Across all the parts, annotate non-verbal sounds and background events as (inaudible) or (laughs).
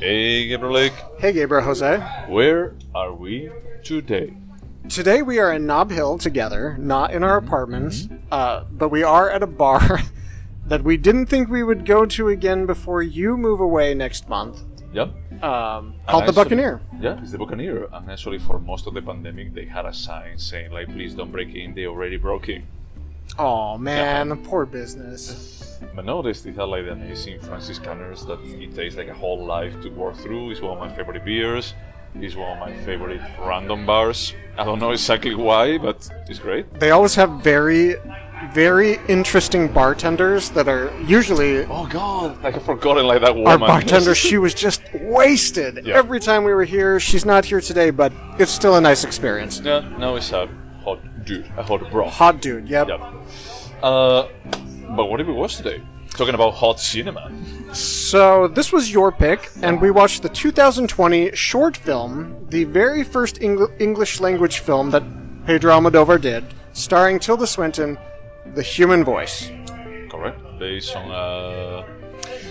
Hey, Gabriel Lake. Hey, Gabriel Jose. Where are we today? Today we are in Nob Hill together, not in our apartments, uh, but we are at a bar (laughs) that we didn't think we would go to again before you move away next month, Yep. um, called the Buccaneer. Yeah, it's the Buccaneer. And actually, for most of the pandemic, they had a sign saying, like, please don't break in, they already broke in. Oh man, poor business. (laughs) But nowadays, they have like the amazing Franziskaners that it takes like a whole life to work through. It's one of my favorite beers. It's one of my favorite random bars. I don't know exactly why, but it's great. They always have very, very interesting bartenders that are usually Oh god, like I've forgotten like that our bartender. (laughs) She was just wasted Yeah. every time we were here. She's not here today, but it's still a nice experience. yeah, now it's a hot dude, a hot bro. Hot dude, yep. Yep. Uh, but what did we watch today? Talking about hot cinema. So this was your pick, and we watched the 2020 short film, the very first Engl- English language film that Pedro Almodovar did, starring Tilda Swinton, The Human Voice. Correct. Based on uh,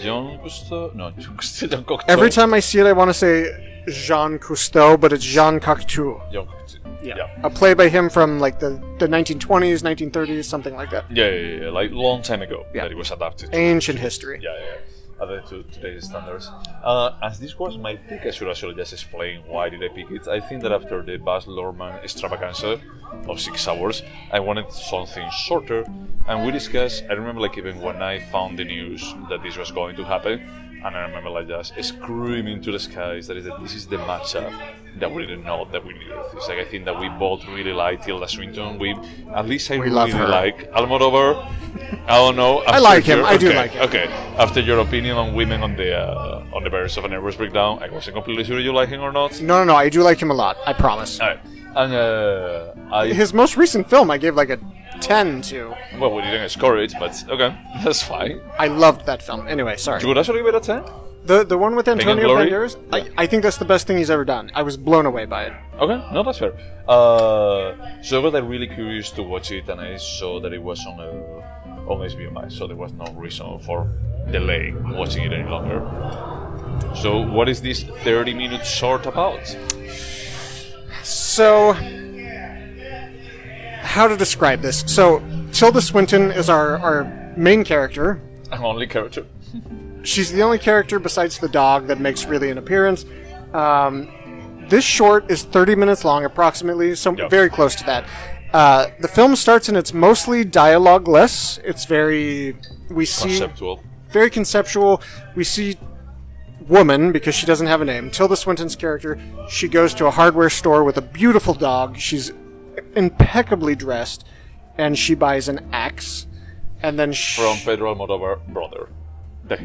John Cousteau. No, (laughs) John Cocteau. Every time I see it, I want to say Jean Cousteau, but it's Jean Cocteau. John Cocteau. Yeah. A play by him from like the, the 1920s, 1930s, something like that. Yeah, yeah, yeah, like long time ago Yeah. that it was adapted. to- Ancient history. Yeah, yeah, yeah. Added to today's standards. Uh, as this was my pick, I should actually just explain why did I pick it. I think that after the Baz Luhrmann extravaganza of six hours, I wanted something shorter, and we discussed. I remember like even when I found the news that this was going to happen, and I remember like just screaming to the skies that is that this is the matchup that we didn't know that we needed. It's like I think that we both really like Tilda Swinton. We at least I We really like Almodovar. I don't know. I like him. your- I do like him. Okay. After your opinion on women on the uh, on the Bears of a Nervous Breakdown, I wasn't completely sure you like him or not. No, no, no, I do like him a lot, I promise. Alright. And uh, I His most recent film, I gave like a 10 to. well, we didn't score it, but okay, (laughs) that's fine. I loved that film. Anyway, sorry. Do you would actually give it a ten. The the one with Antonio? Banderas, I, I think that's the best thing he's ever done. I was blown away by it. Okay, no, that's fair. Uh, so I got like, really curious to watch it, and I saw that it was on uh, on HBO Max, so there was no reason for delaying watching it any longer. So, what is this 30 minute short about? So, how to describe this? So, Tilda Swinton is our, our main character. An only character. She's the only character besides the dog that makes really an appearance. Um, this short is 30 minutes long, approximately, so Yep. very close to that. Uh, the film starts and it's mostly dialogue-less. It's very we see Conceptual. very conceptual. We see woman because she doesn't have a name. Tilda Swinton's character. She goes to a hardware store with a beautiful dog. She's impeccably dressed, and she buys an axe. And then she, from Pedro Almodovar brother.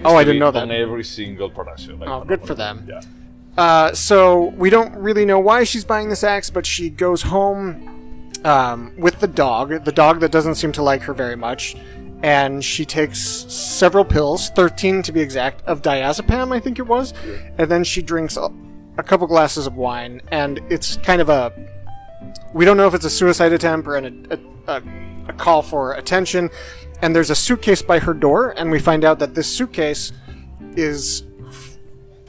Oh, I didn't know that. On every single production. by Oh, good for them. Yeah. Uh, so we don't really know why she's buying this axe, but she goes home um, with the dog, the dog that doesn't seem to like her very much, and she takes several pills, thirteen to be exact, of diazepam, I think it was, and then she drinks a, a couple glasses of wine, and it's kind of a we don't know if it's a suicide attempt or an, a, a, a call for attention. And there's a suitcase by her door, and we find out that this suitcase is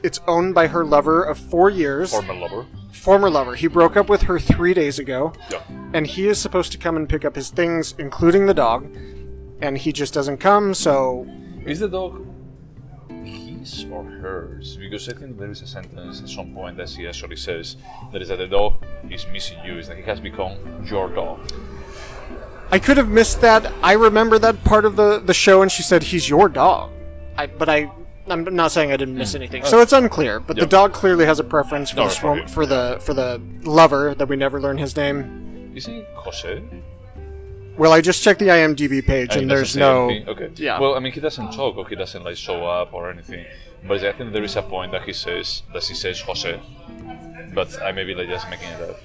it's owned by her lover of four years, Former lover. former lover. He broke up with her three days ago, Yeah. and he is supposed to come and pick up his things, including the dog, and he just doesn't come. So Is the dog his or hers? Because I think there is a sentence at some point that she actually says that is that the dog is missing you. Is that he has become your dog. I could have missed that. I remember that part of the the show, and she said he's your dog. I but I. I'm not saying I didn't miss hmm. anything, oh. so it's unclear. But the dog clearly has a preference for, No, this for wo- him. for the for the lover that we never learn his name. Is he Jose? Well, I just checked the IMDb page, he and there's no. anything? Okay. Yeah. Well, I mean, he doesn't talk or he doesn't like show up or anything. But I think there is a point that he says that he says Jose, but I may be like just making it up.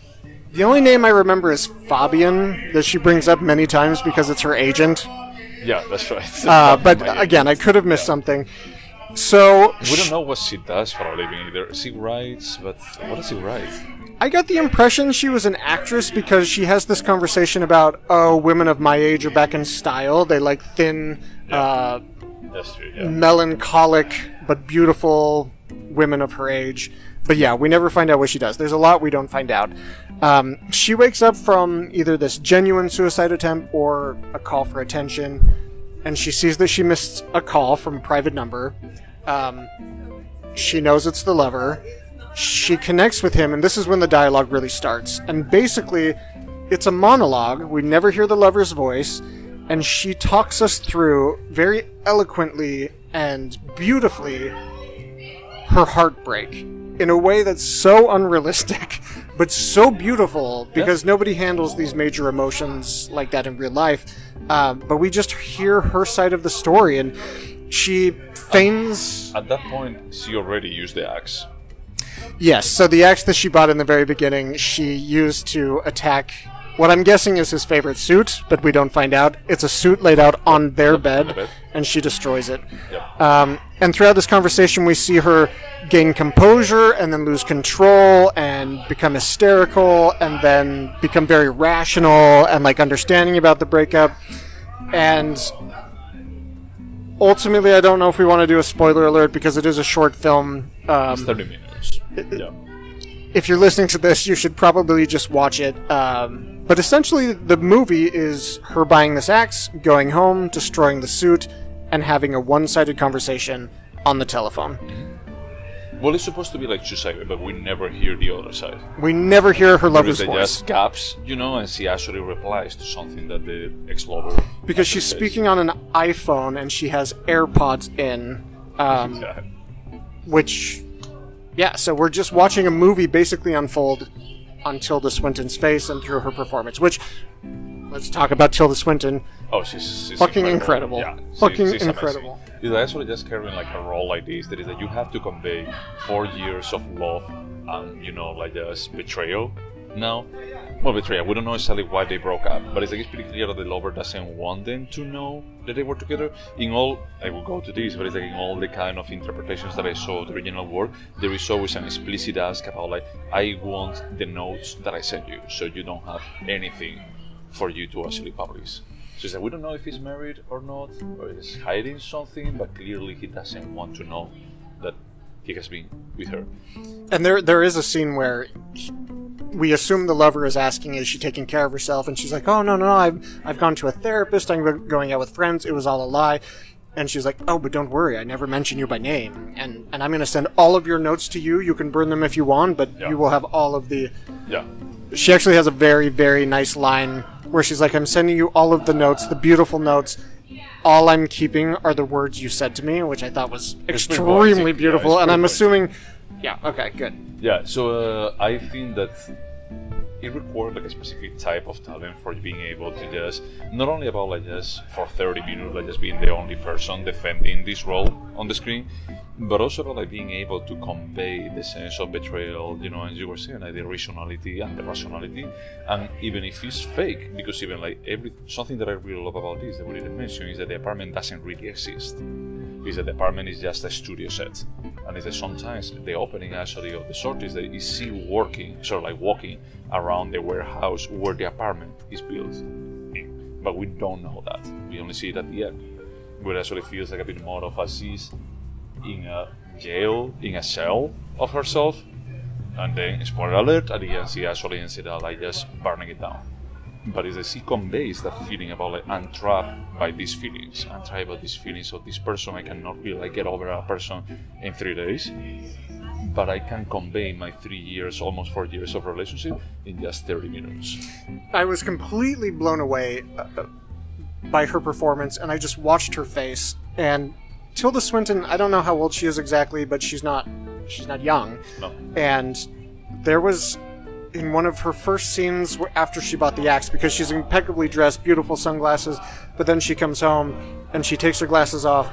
The only name I remember is Fabian that she brings up many times because it's her agent. Yeah, that's right. (laughs) Uh, but again, I could have missed something. So we don't know what she does for a living either. She writes, but what does she write? I got the impression she was an actress because she has this conversation about, oh, women of my age are back in style. They like thin, uh, true. Yeah. melancholic but beautiful women of her age. But yeah, we never find out what she does. There's a lot we don't find out. Um, she wakes up from either this genuine suicide attempt or a call for attention, and she sees that she missed a call from a private number. Um, she knows it's the lover. She connects with him, and this is when the dialogue really starts. And basically, it's a monologue. We never hear the lover's voice, and she talks us through very eloquently and beautifully her heartbreak in a way that's so unrealistic, (laughs) but so beautiful because nobody handles these major emotions like that in real life. Um, but we just hear her side of the story, and she feigns. At that point, she already used the axe. Yes, so the axe that she bought in the very beginning, she used to attack what I'm guessing is his favorite suit, but we don't find out. It's a suit laid out on their bed, bed. and she destroys it. Yep. Um, and throughout this conversation, we see her gain composure and then lose control and become hysterical and then become very rational and like understanding about the breakup. And ultimately, I don't know if we want to do a spoiler alert because it is a short film. Um, 30 minutes. Yeah. If you're listening to this, you should probably just watch it. Um, but essentially, the movie is her buying this axe, going home, destroying the suit, and having a one sided conversation on the telephone. Well, it's supposed to be like two sided, but we never hear the other side. We never hear her lover's voice just gaps, you know, and she actually replies to something that the ex lover. because she's speaking on an iPhone and she has AirPods in, um, (laughs) Yeah. which, yeah. So we're just watching a movie basically unfold on Tilda Swinton's face and through her performance. Which, let's talk about Tilda Swinton. Oh, she's, she's Fucking incredible. Yeah, Fucking she's amazing. incredible. It's actually just carrying like a role like this. That is that you have to convey four years of love and you know like just betrayal. Now, well, betrayal. We don't know exactly why they broke up, but it's like it's pretty clear that the lover doesn't want them to know that they were together. In all, I will go to this, but it's like in all the kind of interpretations that I saw the original work, there is always an explicit ask about like, I want the notes that I sent you, so you don't have anything for you to actually publish. So it's like, we don't know if he's married or not, or he's hiding something, but clearly he doesn't want to know that he has been with her. And there, there is a scene where we assume the lover is asking, "Is she taking care of herself?" And she's like, "Oh no, no, no I've, I've gone to a therapist. I'm go- going out with friends. It was all a lie." And she's like, "Oh, but don't worry. I never mention you by name. And and I'm going to send all of your notes to you. You can burn them if you want, but Yeah. you will have all of the." Yeah. She actually has a very, very nice line where she's like, "I'm sending you all of the notes, the beautiful notes." All I'm keeping are the words you said to me, which I thought was extremely poetic, yeah, beautiful. and I'm assuming, yeah, okay, good. Yeah, so uh, I think that it requires like a specific type of talent for being able to just not only about like just for 30 minutes like just being the only person defending this role on the screen but also about like being able to convey the sense of betrayal you know as you were saying like the rationality and the rationality and even if it's fake because even like every something that i really love about this that we didn't mention is that the apartment doesn't really exist is the apartment is just a studio set. And that sometimes the opening actually of the short is that you see working, sort of like walking around the warehouse where the apartment is built. But we don't know that. We only see it at the end. Where it actually feels like a bit more of a she's in a jail, in a cell of herself. And then, spoiler alert, at the end she actually ends up like just burning it down but it's a she conveys that feeling about like I'm trapped by these feelings. I'm trapped by these feelings of this person. I cannot really like get over a person in three days. But I can convey my three years, almost four years of relationship in just 30 minutes. I was completely blown away uh, uh, by her performance, and I just watched her face. And Tilda Swinton, I don't know how old she is exactly, but she's not she's not young. No. And there was in one of her first scenes after she bought the axe, because she's impeccably dressed, beautiful sunglasses, but then she comes home and she takes her glasses off.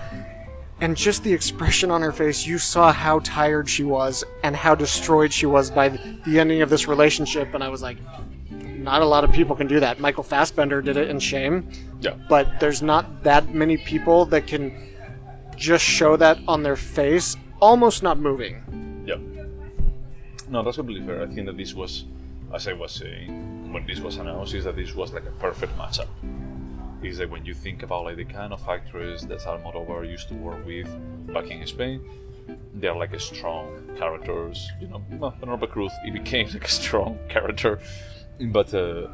And just the expression on her face, you saw how tired she was and how destroyed she was by the ending of this relationship. And I was like, not a lot of people can do that. Michael Fassbender did it in Shame, Yeah. but there's not that many people that can just show that on their face, almost not moving. Yeah. No, that's completely fair. I think that this was, as I was saying, when this was announced, is that this was like a perfect matchup. Is that when you think about like the kind of actress that Almodovar used to work with back in Spain, they're like a strong characters. You know, Penelope Cruz he became (laughs) like a strong character, but uh,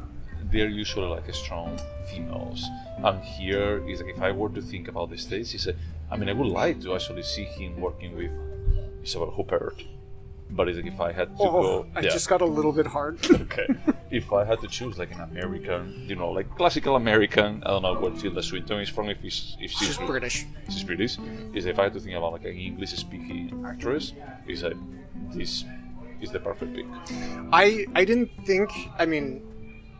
they're usually like a strong females. And here is like if I were to think about the states, is a, I mean I would like to actually see him working with Isabelle Huppert. But it's like if I had to oh, oh, go, I yeah. just got a little bit hard. (laughs) okay. if I had to choose like an American, you know, like classical American, I don't know where Tilda Swinton is from. If she's if she's, She's British. she's British. Is if I had to think about like an English speaking actress, is like this is the perfect pick. I I didn't think. I mean,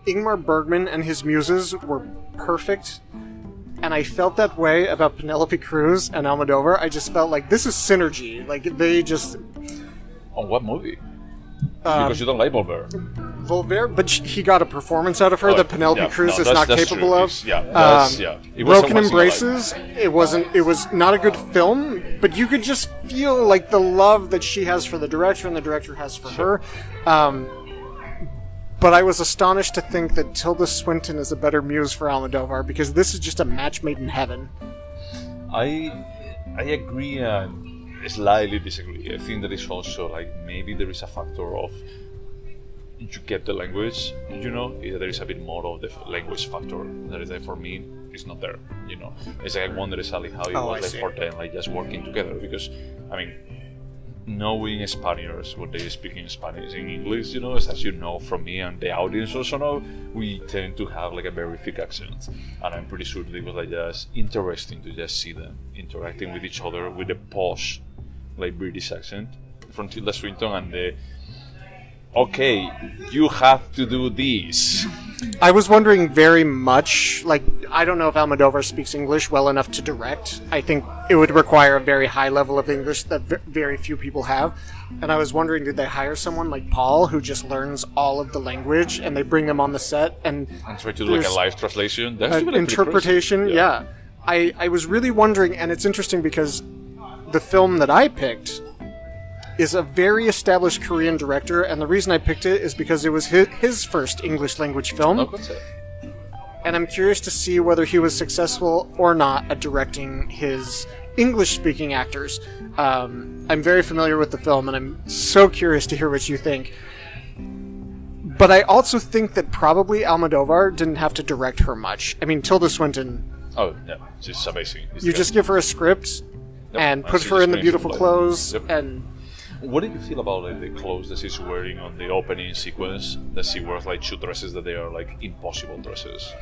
Ingmar Bergman and his muses were perfect, and I felt that way about Penelope Cruz and Almodovar. I just felt like this is synergy. Like they just On what movie? um, because you don't like Volver. Volver, but he got a performance out of her that Penelope Oh, yeah, Cruz no, is not capable true. of. It's- yeah, Um, yeah. Broken Embraces. It wasn't. It was not a good film, but you could just feel like the love that she has for the director and the director has for her. Um, but I was astonished to think that Tilda Swinton is a better muse for Almodovar because this is just a match made in heaven. I I agree and slightly disagree. I think that it's also like maybe there is a factor of you get the language, you know, there is a bit more of the language factor that is like for me it's not there, you know. It's like I wonder exactly how it Oh, was I like see. for them like just working together because I mean knowing Spaniards what they speak in Spanish in English, you know, as you know from me and the audience also know, we tend to have like a very thick accent. And I'm pretty sure that it was like just interesting to just see them interacting with each other with the posh, like British accent from Tilda Swinton and the okay, you have to do this. I was wondering very much, like, I don't know if Almodovar speaks English well enough to direct. I think it would require a very high level of English that v- very few people have. And I was wondering, did they hire someone like Paul who just learns all of the language and they bring them on the set and And try to do like a live translation. That's an really pretty crazy. interpretation? Yeah. I, I was really wondering, and it's interesting because the film that I picked is a very established Korean director, and the reason I picked it is because it was his, his first English language film No and I'm curious to see whether he was successful or not at directing his English speaking actors. Um, I'm very familiar with the film, and I'm so curious to hear what you think. But I also think that probably Almodovar didn't have to direct her much. I mean, Tilda Swinton, Oh no. she's amazing. You good. just give her a script Yep, and and put her in the beautiful it clothes, Yep. and What did you feel about like the clothes that she's wearing on the opening sequence? That she wears like two dresses that they are like impossible dresses.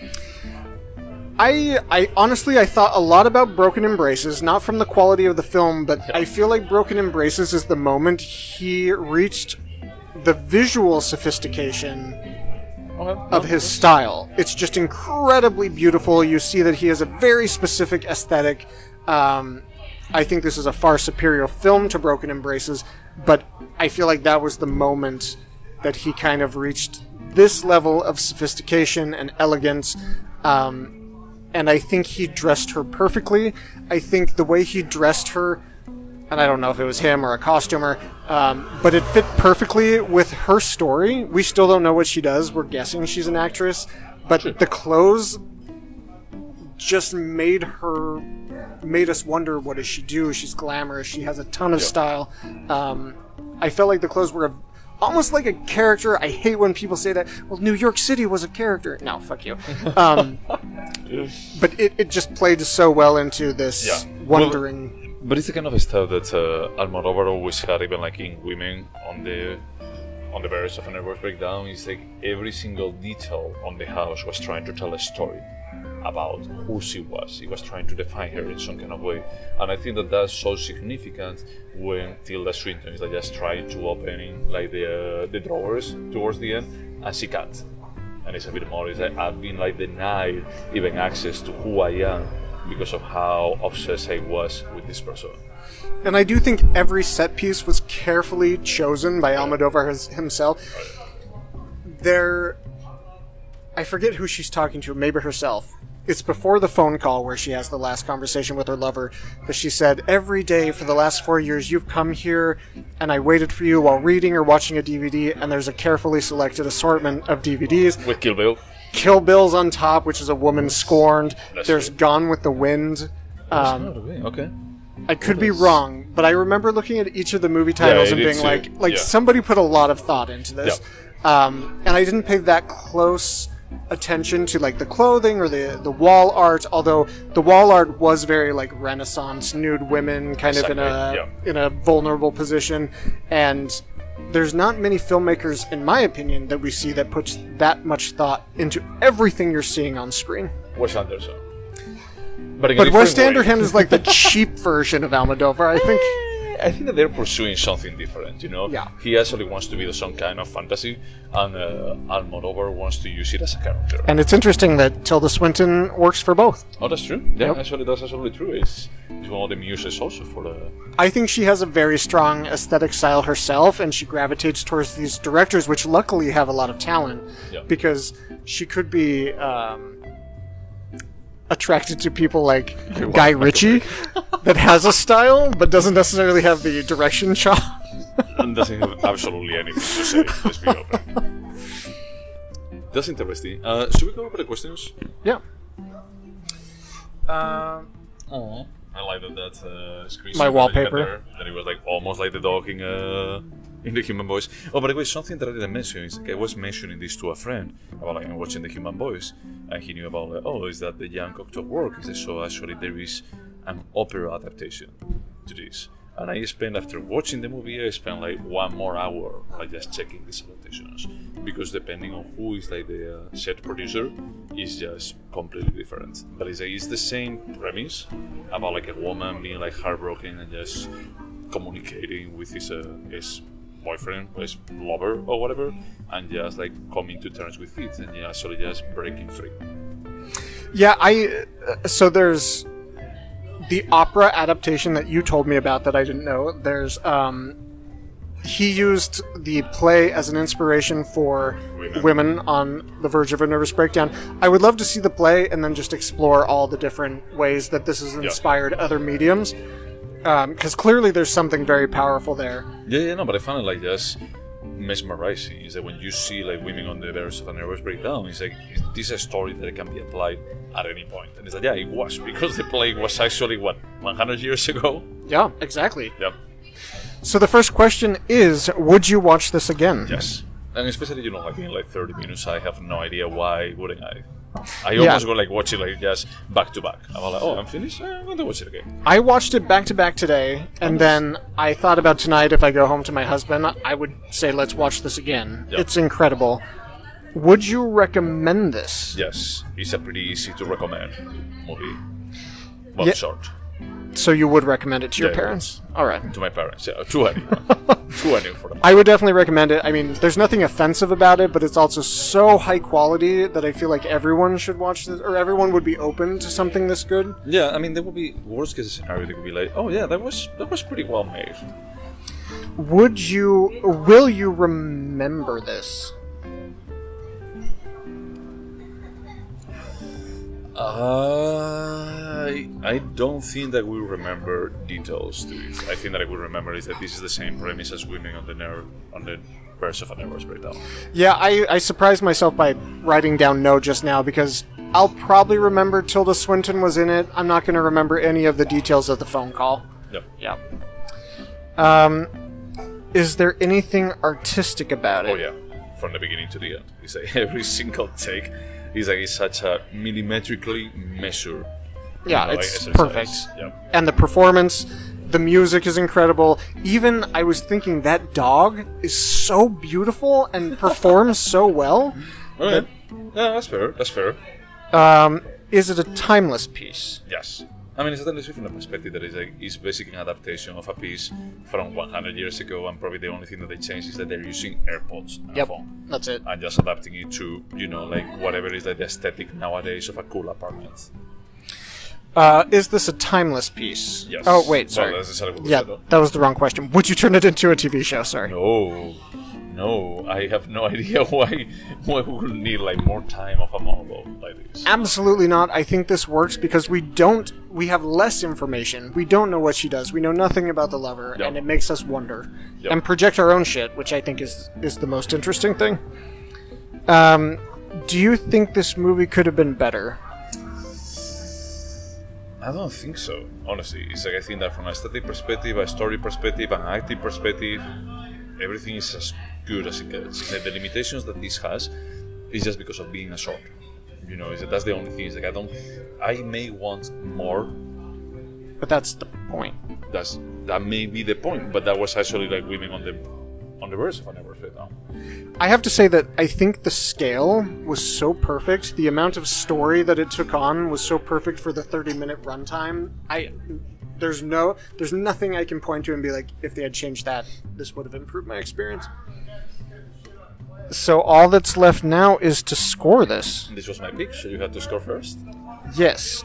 I, I honestly, I thought a lot about Broken Embraces, not from the quality of the film, but I feel like Broken Embraces is the moment he reached the visual sophistication Okay. of his style. It's just incredibly beautiful. You see that he has a very specific aesthetic. Um, I think this is a far superior film to Broken Embraces, but I feel like that was the moment that he kind of reached this level of sophistication and elegance. Um, and I think he dressed her perfectly. I think the way he dressed her, and I don't know if it was him or a costumer, um, but it fit perfectly with her story. We still don't know what she does. We're guessing she's an actress, but the clothes just made her made us wonder what does she do? She's glamorous. She has a ton of style. Um, i felt like the clothes were a, almost like a character. I hate when people say that well new york city was a character. No fuck you. (laughs) Um, but it, it just played so well into this Yeah. wondering. But it's the kind of stuff that uh, Almodovar always had, even like in Women on the on the Berries of a Nervous Breakdown. It's like every single detail on the house was trying to tell a story about who she was. He was trying to define her in some kind of way, and I think that that's so significant when Tilda Swinton is like just trying to open like the uh, the drawers towards the end, and she can't. And it's a bit more. It's like I've been like denied even access to who I am because of how obsessed I was with this person. and i do think every set piece was carefully chosen by almodovar himself there i forget who she's talking to maybe herself it's before the phone call where she has the last conversation with her lover but she said every day for the last four years you've come here and i waited for you while reading or watching a dvd and there's a carefully selected assortment of dvds With Kill Bill, kill bill's on top which is a woman scorned. That's there's true. gone with the wind um, okay. I could be wrong, but I remember looking at each of the movie titles I and being too, like, like yeah. somebody put a lot of thought into this, um, and I didn't pay that close attention to like the clothing or the the wall art. Although the wall art was very like Renaissance nude women, kind of in a Exactly, in a vulnerable position, and there's not many filmmakers, in my opinion, that we see that puts that much thought into everything you're seeing on screen. Wes Anderson. But, But Wes. Anderson is like the (laughs) cheap version of Almodovar, I think. Eh, I think that they're pursuing something different, you know? Yeah. He actually wants to be some kind of fantasy, and uh, Almodovar wants to use it as a character. And it's interesting that Tilda Swinton works for both. oh, that's true? Yeah, Yep. actually, that's absolutely true. It's, it's one of the muses also for the. I think she has a very strong aesthetic style herself, and she gravitates towards these directors, which luckily have a lot of talent, Yeah. because she could be um, attracted to people like (laughs) well, Guy Ritchie, that has a style but doesn't necessarily have the direction (laughs) shot. and doesn't have absolutely anything to say, let's be open. That's interesting. Uh, should we go over the questions? yeah. Um, Oh, I like that that uh, screen. My saver that wallpaper. there, That it was like almost like the dog in uh, (laughs) in the Human Voice. Oh, by the way, something that I didn't mention is I was mentioning this to a friend about like watching the Human Voice, and he knew about like, oh, is that the Jean Cocteau work? Is it so actually there is an opera adaptation to this? And I spent after watching the movie, I spent like one more hour like just checking these adaptations because depending on who is like the uh, set producer, is just completely different. But it's, like, it's the same premise about like a woman being like heartbroken and just communicating with his uh, his boyfriend, his lover or whatever, and just like coming to terms with it and yeah, of just breaking free. Yeah, I. Uh, so there's the opera adaptation that you told me about that I didn't know. There's um, he used the play as an inspiration for Women. women on the verge of a nervous breakdown. I would love to see the play and then just explore all the different ways that this has inspired other mediums. Um, because clearly there's something very powerful there. Yeah, yeah, no, but I found it like just mesmerizing. Is that when you see like women on the verge of a nervous breakdown, it's like is this a story that can be applied at any point? And it's like, yeah, it was because the play was actually what 100 years ago. Yeah, exactly. Yep. So the first question is Would you watch this again? Yes. And especially, you know, like in like 30 minutes, I have no idea why wouldn't I. I Yeah. almost go like watch it like just back to back. I'm like, oh, I'm finished. I'm going to watch it again. I watched it back to back today, and then I thought about tonight if I go home to my husband, I would say, let's watch this again. Yeah. It's incredible. Would you recommend this? Yes, it's a pretty easy to recommend movie. Well, Yeah. short. So you would recommend it to your Yeah. parents? All right. To my parents, yeah, to anyone. (laughs) to anyone for them. I would definitely recommend it. I mean, there's nothing offensive about it, but it's also so high quality that I feel like everyone should watch this, or everyone would be open to something this good. Yeah, I mean, there would be worst case scenario. They could be like, oh yeah, that was that was pretty well made. Would you, will you remember this? Uh, I I don't think that we remember details to it. I think that I would remember is that this is the same premise as women on the nerve on the verge of a nervous breakdown. Yeah, I, I surprised myself by writing down no just now because I'll probably remember Tilda Swinton was in it. I'm not going to remember any of the details of the phone call. Yep. Yeah. Um, is there anything artistic about it? Oh yeah, from the beginning to the end. You say (laughs) every single take is like it's such a millimetrically measured. Yeah, know, it's exercise. perfect. Yeah. And the performance, the music is incredible. Even I was thinking that dog is so beautiful and (laughs) performs so well. Okay. Yeah, that's fair. That's fair. Um, is it a timeless piece? Yes. I mean, it's at least from the perspective that is like it's basically an adaptation of a piece from 100 years ago, and probably the only thing that they changed is that they're using AirPods and a phone, that's it. and just adapting it to you know like whatever is like the aesthetic nowadays of a cool apartment. Uh, is this a timeless piece? Yes. Oh wait, Well, sorry. that's exactly what yeah, said, that was the wrong question. Would you turn it into a TV show? Sorry. No, no, I have no (laughs) idea why why we would need like more time of a monologue like this. Absolutely not. I think this works because we don't. We have less information. We don't know what she does. We know nothing about the lover, Yep. and it makes us wonder Yep. and project our own shit, which I think is is the most interesting thing. Um, do you think this movie could have been better? I don't think so. Honestly, it's like I think that from a aesthetic perspective, a story perspective, an acting perspective, everything is as good as it gets. The limitations that this has is just because of being a short. You know, that's the only thing. Is like I don't. I may want more. But that's the point. That's that may be the point, but that was actually like women on the on the verse if I never fit down. I have to say that I think the scale was so perfect. The amount of story that it took on was so perfect for the 30 minute runtime. I there's no there's nothing I can point to and be like if they had changed that this would have improved my experience. So all that's left now is to score this. This was my pick, so you had to score first. Yes.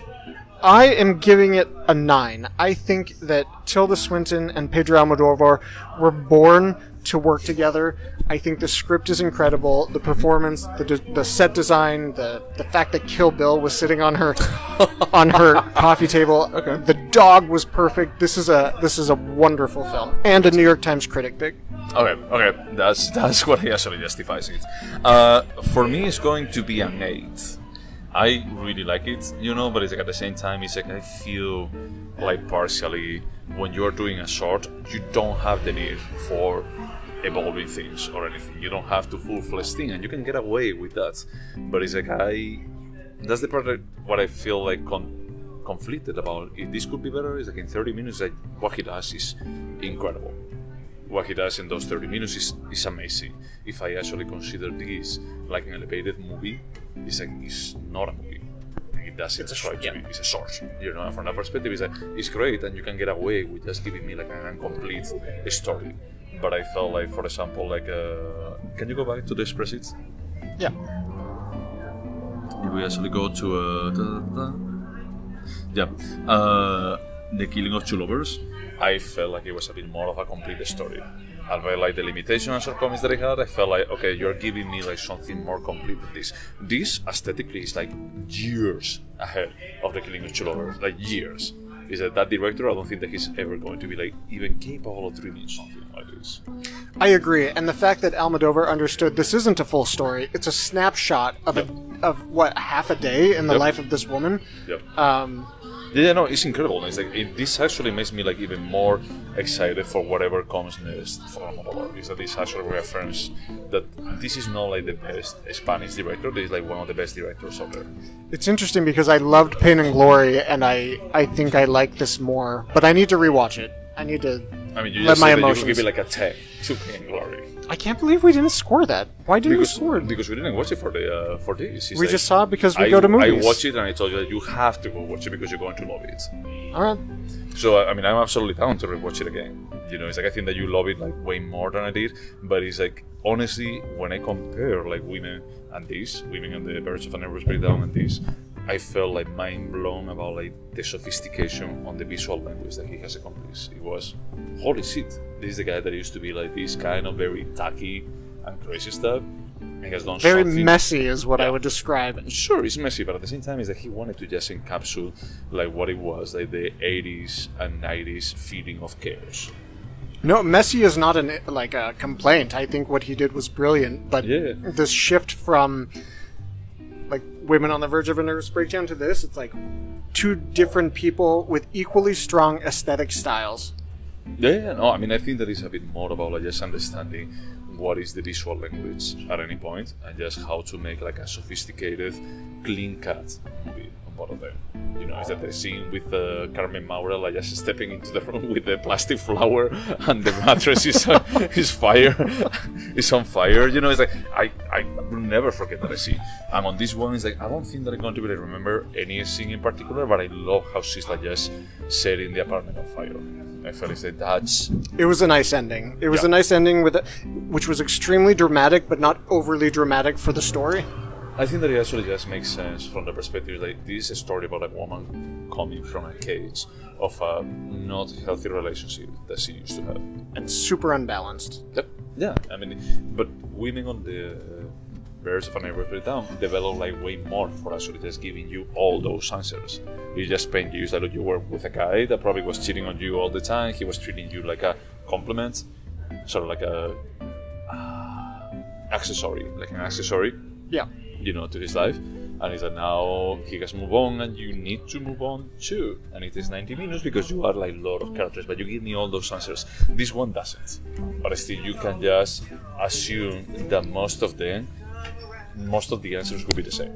I am giving it a 9. I think that Tilda Swinton and Pedro Almodovar were born to work together. I think the script is incredible. The performance, the, de- the set design, the, the fact that Kill Bill was sitting on her (laughs) on her coffee table. Okay. The dog was perfect. This is a this is a wonderful film and a New York Times critic pick. Okay, okay, that's that's what actually justifies it. Uh, for me, it's going to be an eight. I really like it, you know, but it's like at the same time, it's like I feel like partially when you're doing a short, you don't have the need for evolving things or anything. You don't have to full fledged thing, and you can get away with that. But it's like I, that's the part that what I feel like con- conflicted about. If this could be better, is like in 30 minutes, like what he does is incredible what he does in those 30 minutes is, is amazing. If I actually consider this like an elevated movie, it's like it's not a movie. It doesn't It's a to yeah. It's a short. You know, and from that perspective, it's like it's great, and you can get away with just giving me like an incomplete story. But I felt like, for example, like uh, can you go back to the spreadsheet? Yeah. If we actually go to uh, da, da, da. yeah, uh, the killing of two lovers, I felt like it was a bit more of a complete story. Although like the limitations and shortcomings that I had, I felt like okay, you're giving me like something more complete than this. This aesthetically is like years ahead of the killing of two lovers, like years. Is that that director? I don't think that he's ever going to be like even capable of dreaming something like this. I agree, and the fact that Almodovar understood this isn't a full story; it's a snapshot of a of what half a day in the Yep. life of this woman. Yep. Um, Yeah, no, it's incredible. It's like it, this actually makes me like even more excited for whatever comes next for Almodovar. Is that this actually reaffirms that this is not like the best Spanish director. This is like one of the best directors out there. it's interesting because I loved Pain and Glory, and I I think I like this more, but I need to rewatch it. I need to. I mean, you Let just my that you emotions- give it like a ten to Pain Glory I can't believe we didn't score that. Why didn't because we score it? because we didn't watch it for the uh, for this. It's We like- just saw it because we I, go to movies. I watched it and I told you that you have to go watch it because you're going to love it. All right. So I mean, I'm absolutely down to rewatch it again. You know, it's like I think that you love it like way more than I did. But it's like honestly, when I compare like women and this, women and the Birds of a Nervous Breakdown and this, I felt like mind blown about like the sophistication on the visual language that he has accomplished. It was holy shit. This is the guy that used to be like this kind of very tacky and crazy stuff. He has done Very something messy is what I would describe. it. sure it's messy but at the same time is that he wanted to just encapsulate like what it was like the 80s and 90s feeling of chaos No, messy is not an like a complaint. I think what he did was brilliant, but Yeah. this shift from like women on the verge of a nervous breakdown to this, it's like two different people with equally strong aesthetic styles. yeah, yeah no i mean i think that is a bit more about like just understanding what is the visual language at any point and just how to make like a sophisticated clean cut movie of them you know is that the scene with uh, carmen maura like just stepping into the (laughs) room with the plastic flower and the mattress is, uh, (laughs) is fire (laughs) is on fire you know it's like i i will never forget that i see and on this one it's like i don't think that i'm going to to remember any scene in particular but i love how she's just just in the apartment on fire i felt like that's It was a nice ending. It was Yeah. a nice ending with, a, which was extremely dramatic, but not overly dramatic for the story. I think that it actually just makes sense from the perspective like this is a story about a woman coming from a cage of a not healthy relationship that she used to have. And super unbalanced. Yep. Yeah, I mean, but women on the Birds of a Neighborhood Down develop like way more for actually just giving you all those answers. You just spend years that you were with a guy that probably was cheating on you all the time. He was treating you like a compliment, sort of like a uh, accessory, like an accessory Yeah. you know, to his life. And he said now he has moved on and you need to move on too. And it is 90 minutes because you are like a lot of characters, but you give me all those answers. This one doesn't. But still you can just assume that most of them most of the answers will be the same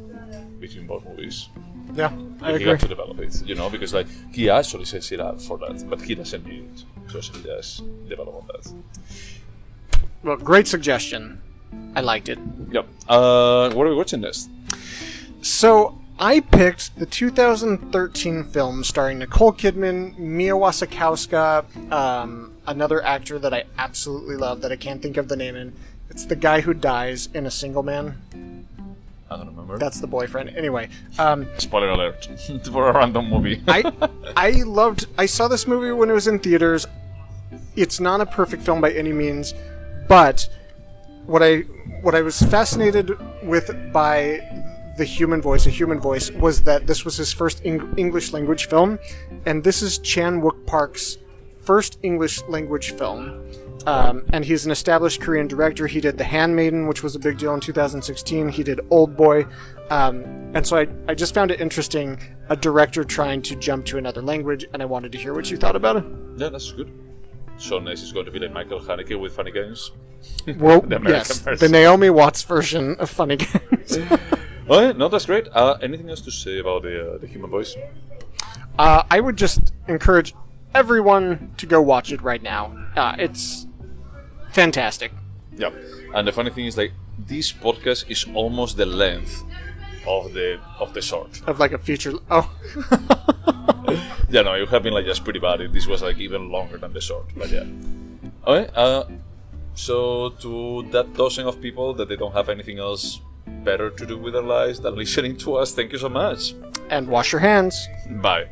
between both movies. Yeah, I he agree. got to develop it, you know, because like he actually sets it up for that, but he doesn't need it because he just develop on that. Well, great suggestion. I liked it. Yep. Uh, what are we watching next? So I picked the 2013 film starring Nicole Kidman, Mia Wasikowska, um, another actor that I absolutely love that I can't think of the name in. It's the guy who dies in A Single Man. I don't remember. That's the boyfriend. Anyway, um, Spoiler alert (laughs) for a random movie. I (laughs) I loved. I saw this movie when it was in theaters. It's not a perfect film by any means, but what I what I was fascinated with by the human voice, a human voice, was that this was his first Eng- English language film, and this is Chan Wook Park's first English language film. Um, and he's an established Korean director. He did The Handmaiden, which was a big deal in 2016. He did Old Boy. Um, and so I, I just found it interesting, a director trying to jump to another language, and I wanted to hear what you thought about it. yeah, that's good. So next is going to be like Michael Haneke with funny games. (laughs) Well, The American yes, version. the Naomi Watts version of Funny Games. (laughs) Oh, yeah, no, that's great. Uh, anything else to say about the uh, the human voice? uh, I would just encourage everyone to go watch it right now. Uh, it's fantastic. Yeah. And the funny thing is, like, this podcast is almost the length of the of the short. Of like a future. Oh, (laughs) Yeah, no, you have been like just pretty bad. This was like even longer than the short, but yeah. Okay. Uh, so to that dozen of people that they don't have anything else better to do with their lives than (laughs) listening to us, thank you so much. and wash your hands. Bye.